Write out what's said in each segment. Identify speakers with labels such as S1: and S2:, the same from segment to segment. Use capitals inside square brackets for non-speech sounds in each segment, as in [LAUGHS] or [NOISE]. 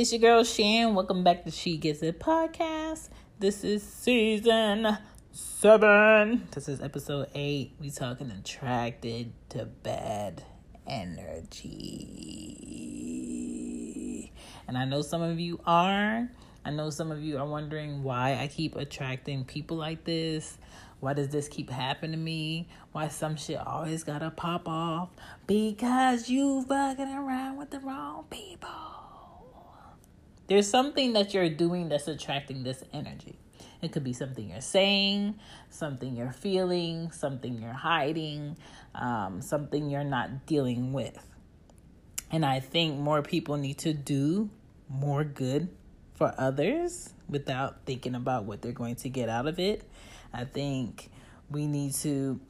S1: It's your girl Shan. Welcome back to She Gets It podcast. This is season seven. This is episode eight. We talking attracted to bad energy. And I know some of you are. I know some of you are wondering why I keep attracting people like this. Why does this keep happening to me? Why some shit always gotta pop off? Because you fucking around with the wrong people. There's something that you're doing that's attracting this energy. It could be something you're saying, something you're feeling, something you're hiding, um, something you're not dealing with. And I think more people need to do more good for others without thinking about what they're going to get out of it. I think we need to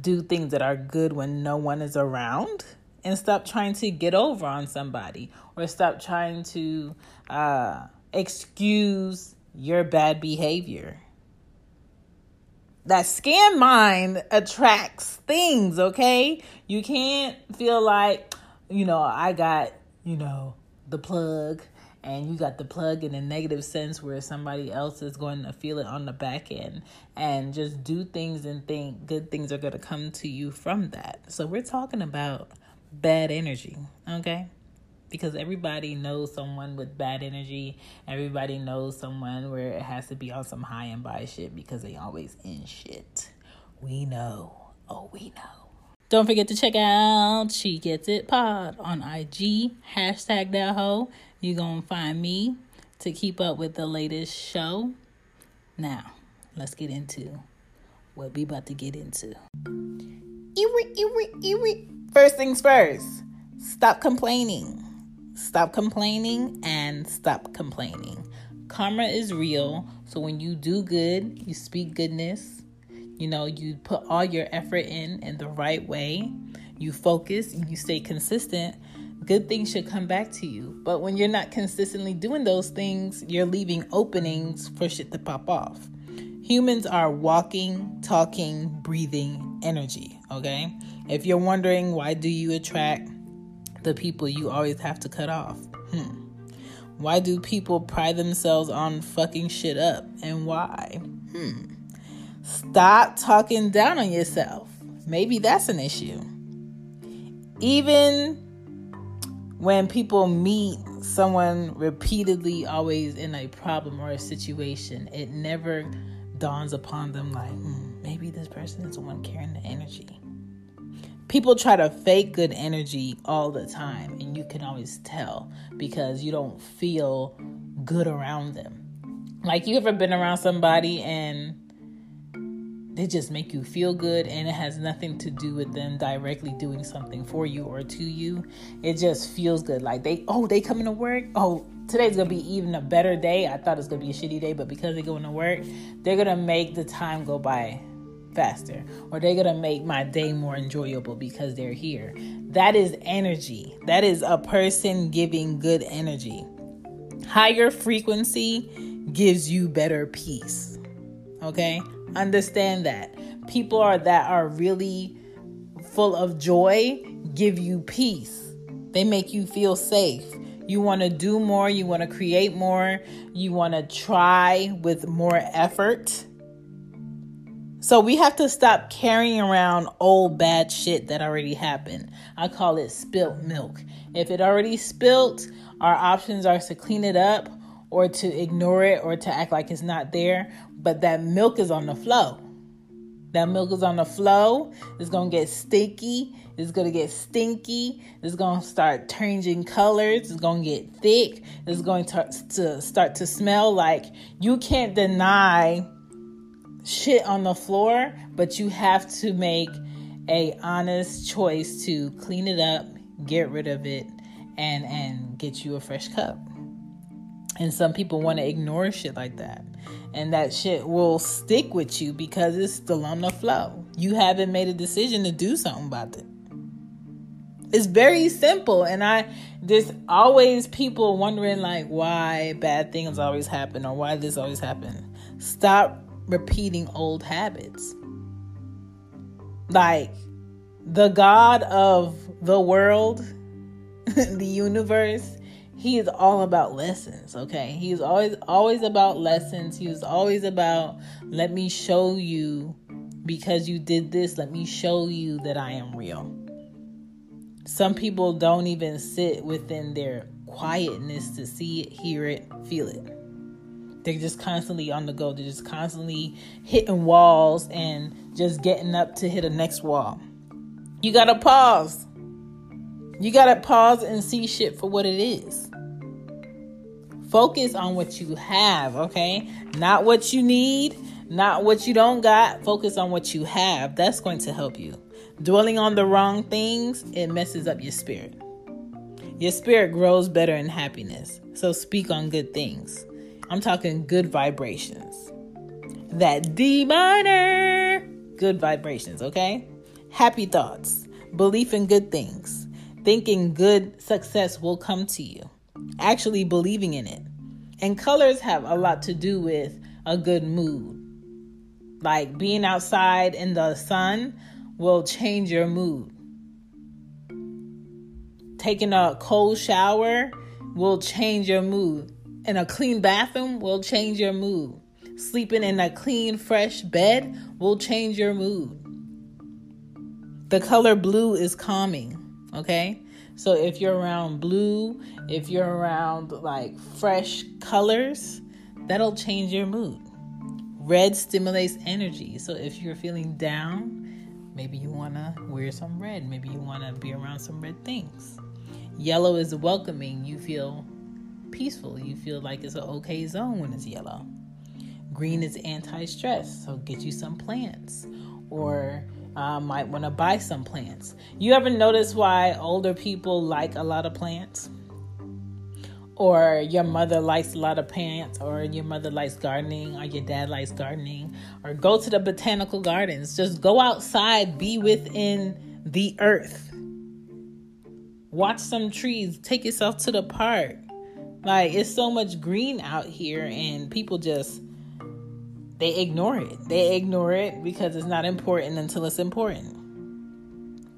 S1: do things that are good when no one is around and stop trying to get over on somebody or stop trying to uh, excuse your bad behavior. That scam mind attracts things, okay? You can't feel like, you know, I got, you know, the plug and you got the plug in a negative sense where somebody else is going to feel it on the back end and just do things and think good things are going to come to you from that. So we're talking about bad energy, okay? Because everybody knows someone with bad energy. Everybody knows someone where it has to be on some high and by shit because they always in shit. We know. Oh, we know. Don't forget to check out She Gets It Pod on IG. Hashtag that hoe. You're going to find me to keep up with the latest show. Now, let's get into what we about to get into. First things first, stop complaining. Stop complaining and stop complaining. Karma is real. So when you do good, you speak goodness. You know, you put all your effort in in the right way. You focus and you stay consistent good things should come back to you. But when you're not consistently doing those things, you're leaving openings for shit to pop off. Humans are walking, talking, breathing energy, okay? If you're wondering why do you attract the people you always have to cut off? Hmm. Why do people pride themselves on fucking shit up and why? Hmm. Stop talking down on yourself. Maybe that's an issue. Even when people meet someone repeatedly always in a problem or a situation it never dawns upon them like hmm, maybe this person is the one carrying the energy people try to fake good energy all the time and you can always tell because you don't feel good around them. Like you ever been around somebody and they just make you feel good and it has nothing to do with them directly doing something for you or to you? It just feels good. Like they oh they coming to work? Oh today's gonna be even a better day. I thought it was gonna be a shitty day but because they're going to work they're gonna make the time go by faster or they're gonna make my day more enjoyable because they're here that is energy that is a person giving good energy higher frequency gives you better peace okay Understand that. People are that are really full of joy give you peace. They make you feel safe. You want to do more, you want to create more, you want to try with more effort. So we have to stop carrying around old bad shit that already happened. I call it spilt milk. If it already spilt, our options are to clean it up or to ignore it or to act like it's not there but that milk is on the flow. That milk is on the flow. It's gonna get sticky. It's gonna get stinky. It's gonna start changing colors. It's gonna get thick. It's going to, to start to smell like you can't deny shit on the floor, but you have to make a honest choice to clean it up, get rid of it, and and get you a fresh cup. And some people want to ignore shit like that and that shit will stick with you because it's still on the flow. You haven't made a decision to do something about it. It's very simple, and I there's always people wondering like why bad things always happen or why this always happen. Stop repeating old habits. Like the God of the world, [LAUGHS] the universe, he is all about lessons, okay? He is always always about lessons. He was always about let me show you because you did this, let me show you that I am real. Some people don't even sit within their quietness to see it, hear it, feel it. They're just constantly on the go. They're just constantly hitting walls and just getting up to hit a next wall. You gotta pause. You gotta pause and see shit for what it is. Focus on what you have, okay? Not what you need, not what you don't got. Focus on what you have. That's going to help you. Dwelling on the wrong things, it messes up your spirit. Your spirit grows better in happiness. So speak on good things. I'm talking good vibrations. That D minor, good vibrations, okay? Happy thoughts, belief in good things, thinking good success will come to you, actually believing in it. And colors have a lot to do with a good mood. Like being outside in the sun will change your mood. Taking a cold shower will change your mood. And a clean bathroom will change your mood. Sleeping in a clean, fresh bed will change your mood. The color blue is calming, okay? So if you're around blue, if you're around like fresh colors, that'll change your mood. Red stimulates energy. So if you're feeling down, maybe you want to wear some red. Maybe you want to be around some red things. Yellow is welcoming. You feel peaceful. You feel like it's an okay zone when it's yellow. Green is anti stress. So get you some plants. Or uh, might want to buy some plants. You ever notice why older people like a lot of plants? or your mother likes a lot of plants, or your mother likes gardening, or your dad likes gardening, or go to the botanical gardens. Just go outside, be within the earth. Watch some trees, take yourself to the park. Like, it's so much green out here, and people just they ignore it. They ignore it because it's not important until it's important.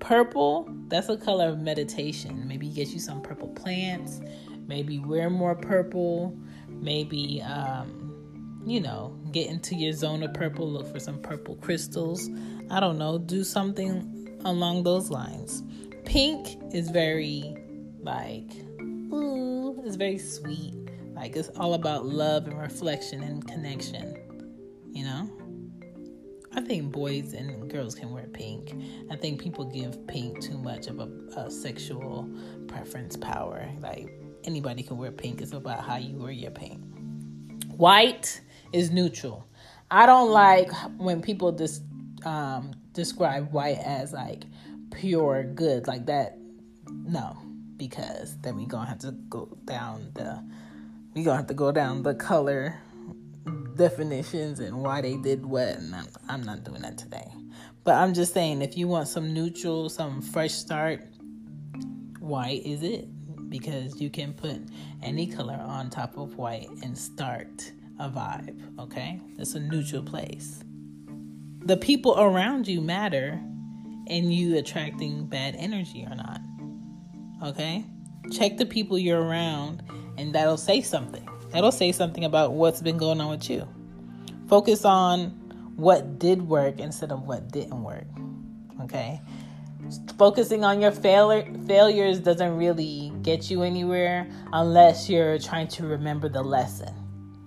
S1: Purple, that's a color of meditation. Maybe get you some purple plants maybe wear more purple, maybe um, you know, get into your zone of purple, look for some purple crystals. I don't know, do something along those lines. Pink is very like it's very sweet. Like it's all about love and reflection and connection. You know? I think boys and girls can wear pink. I think people give pink too much of a, a sexual preference power. Like anybody can wear pink. It's about how you wear your pink. White is neutral. I don't like when people just um, describe white as like pure good, like that. No, because then we gonna have to go down the we gonna have to go down the color definitions and why they did what, and I'm, I'm not doing that today. But I'm just saying, if you want some neutral, some fresh start, white is it because you can put any color on top of white and start a vibe, okay? It's a neutral place. The people around you matter and you attracting bad energy or not, okay? Check the people you're around, and that'll say something. That'll say something about what's been going on with you. Focus on what did work instead of what didn't work, okay? focusing on your failure failures doesn't really get you anywhere unless you're trying to remember the lesson.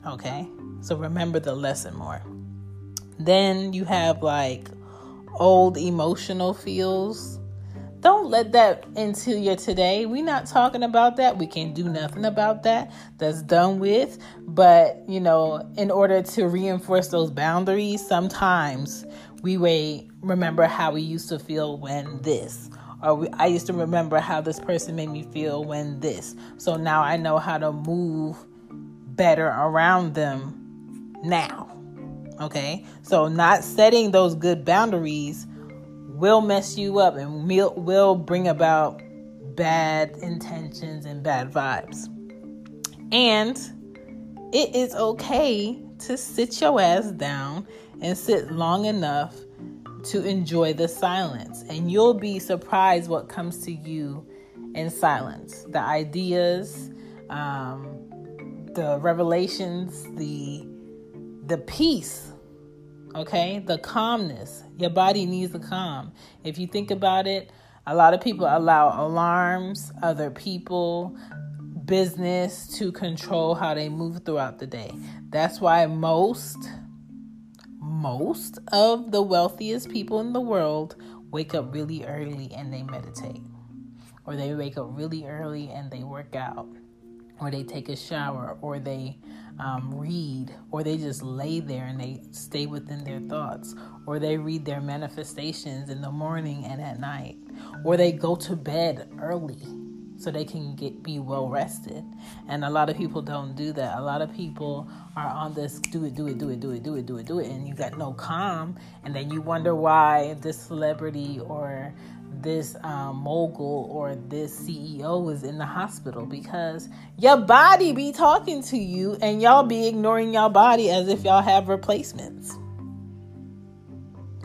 S1: Okay? So remember the lesson more. Then you have like old emotional feels. Don't let that into your today. We're not talking about that. We can't do nothing about that. That's done with. But, you know, in order to reinforce those boundaries, sometimes we wait remember how we used to feel when this or we, I used to remember how this person made me feel when this. So now I know how to move better around them now. Okay? So not setting those good boundaries will mess you up and will, bring about bad intentions and bad vibes. And it is okay to sit your ass down and sit long enough to enjoy the silence. And you'll be surprised what comes to you in silence. The ideas, um, the revelations, the the peace, okay, the calmness. Your body needs the calm. If you think about it, a lot of people allow alarms, other people, business to control how they move throughout the day. That's why most most of the wealthiest people in the world wake up really early and they meditate. Or they wake up really early and they work out. Or they take a shower. Or they um, read. Or they just lay there and they stay within their thoughts. Or they read their manifestations in the morning and at night. Or they go to bed early so they can get be well rested. And a lot of people don't do that. A lot of people are on this do it, do it, do it, do it, do it, do it, do it, and you got no calm, and then you wonder why this celebrity or this um, mogul or this CEO is in the hospital because your body be talking to you and y'all be ignoring y'all body as if y'all have replacements.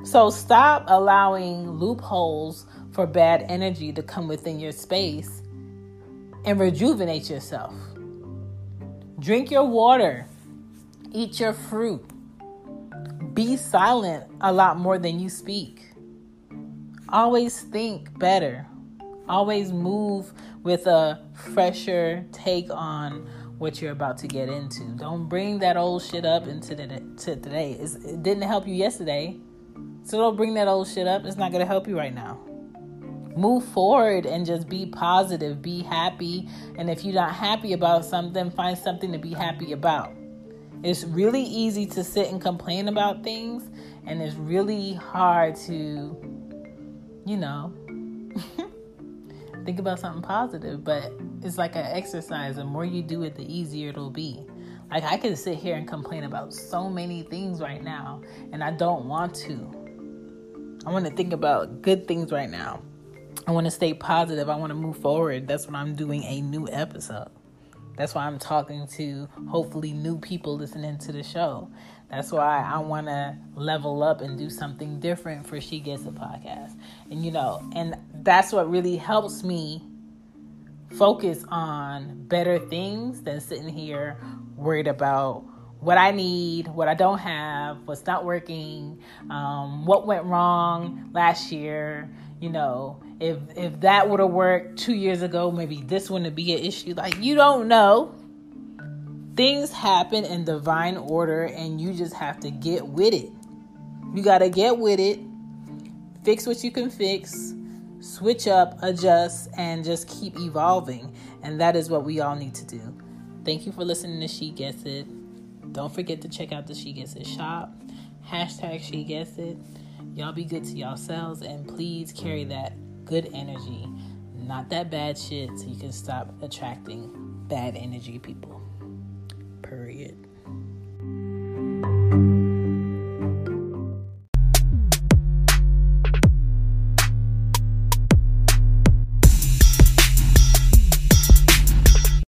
S1: So stop allowing loopholes for bad energy to come within your space and rejuvenate yourself. Drink your water, eat your fruit, be silent a lot more than you speak. Always think better. Always move with a fresher take on what you're about to get into. Don't bring that old shit up into the, to today. It's, it didn't help you yesterday. So don't bring that old shit up. It's not to help you right now move forward and just be positive, be happy. And if you're not happy about something, find something to be happy about. It's really easy to sit and complain about things, and it's really hard to, you know, think about something positive. But it's like an exercise. The more you do it, the easier it'll be. Like I can sit here and complain about so many things right now, and I don't want to. I want to think about good things right now. I want to stay positive. I want to move forward. That's why I'm doing a new episode. That's why I'm talking to hopefully new people listening to the show. That's why I want to level up and do something different for She Gets It podcast. And you know, and that's what really helps me focus on better things than sitting here worried about what I need, what I don't have, what's not working, um, what went wrong last year, you know, if if that would have worked two years ago, maybe this wouldn't be an issue. Like you don't know. Things happen in divine order, and you just have to get with it. You gotta get with it, fix what you can fix, switch up, adjust, and just keep evolving. And that is what we all need to do. Thank you for listening to She Gets It. Don't forget to check out the She Gets It shop. Hashtag She Gets It. Y'all be good to yourselves and please carry that good energy, not that bad shit, so you can stop attracting bad energy people. Period.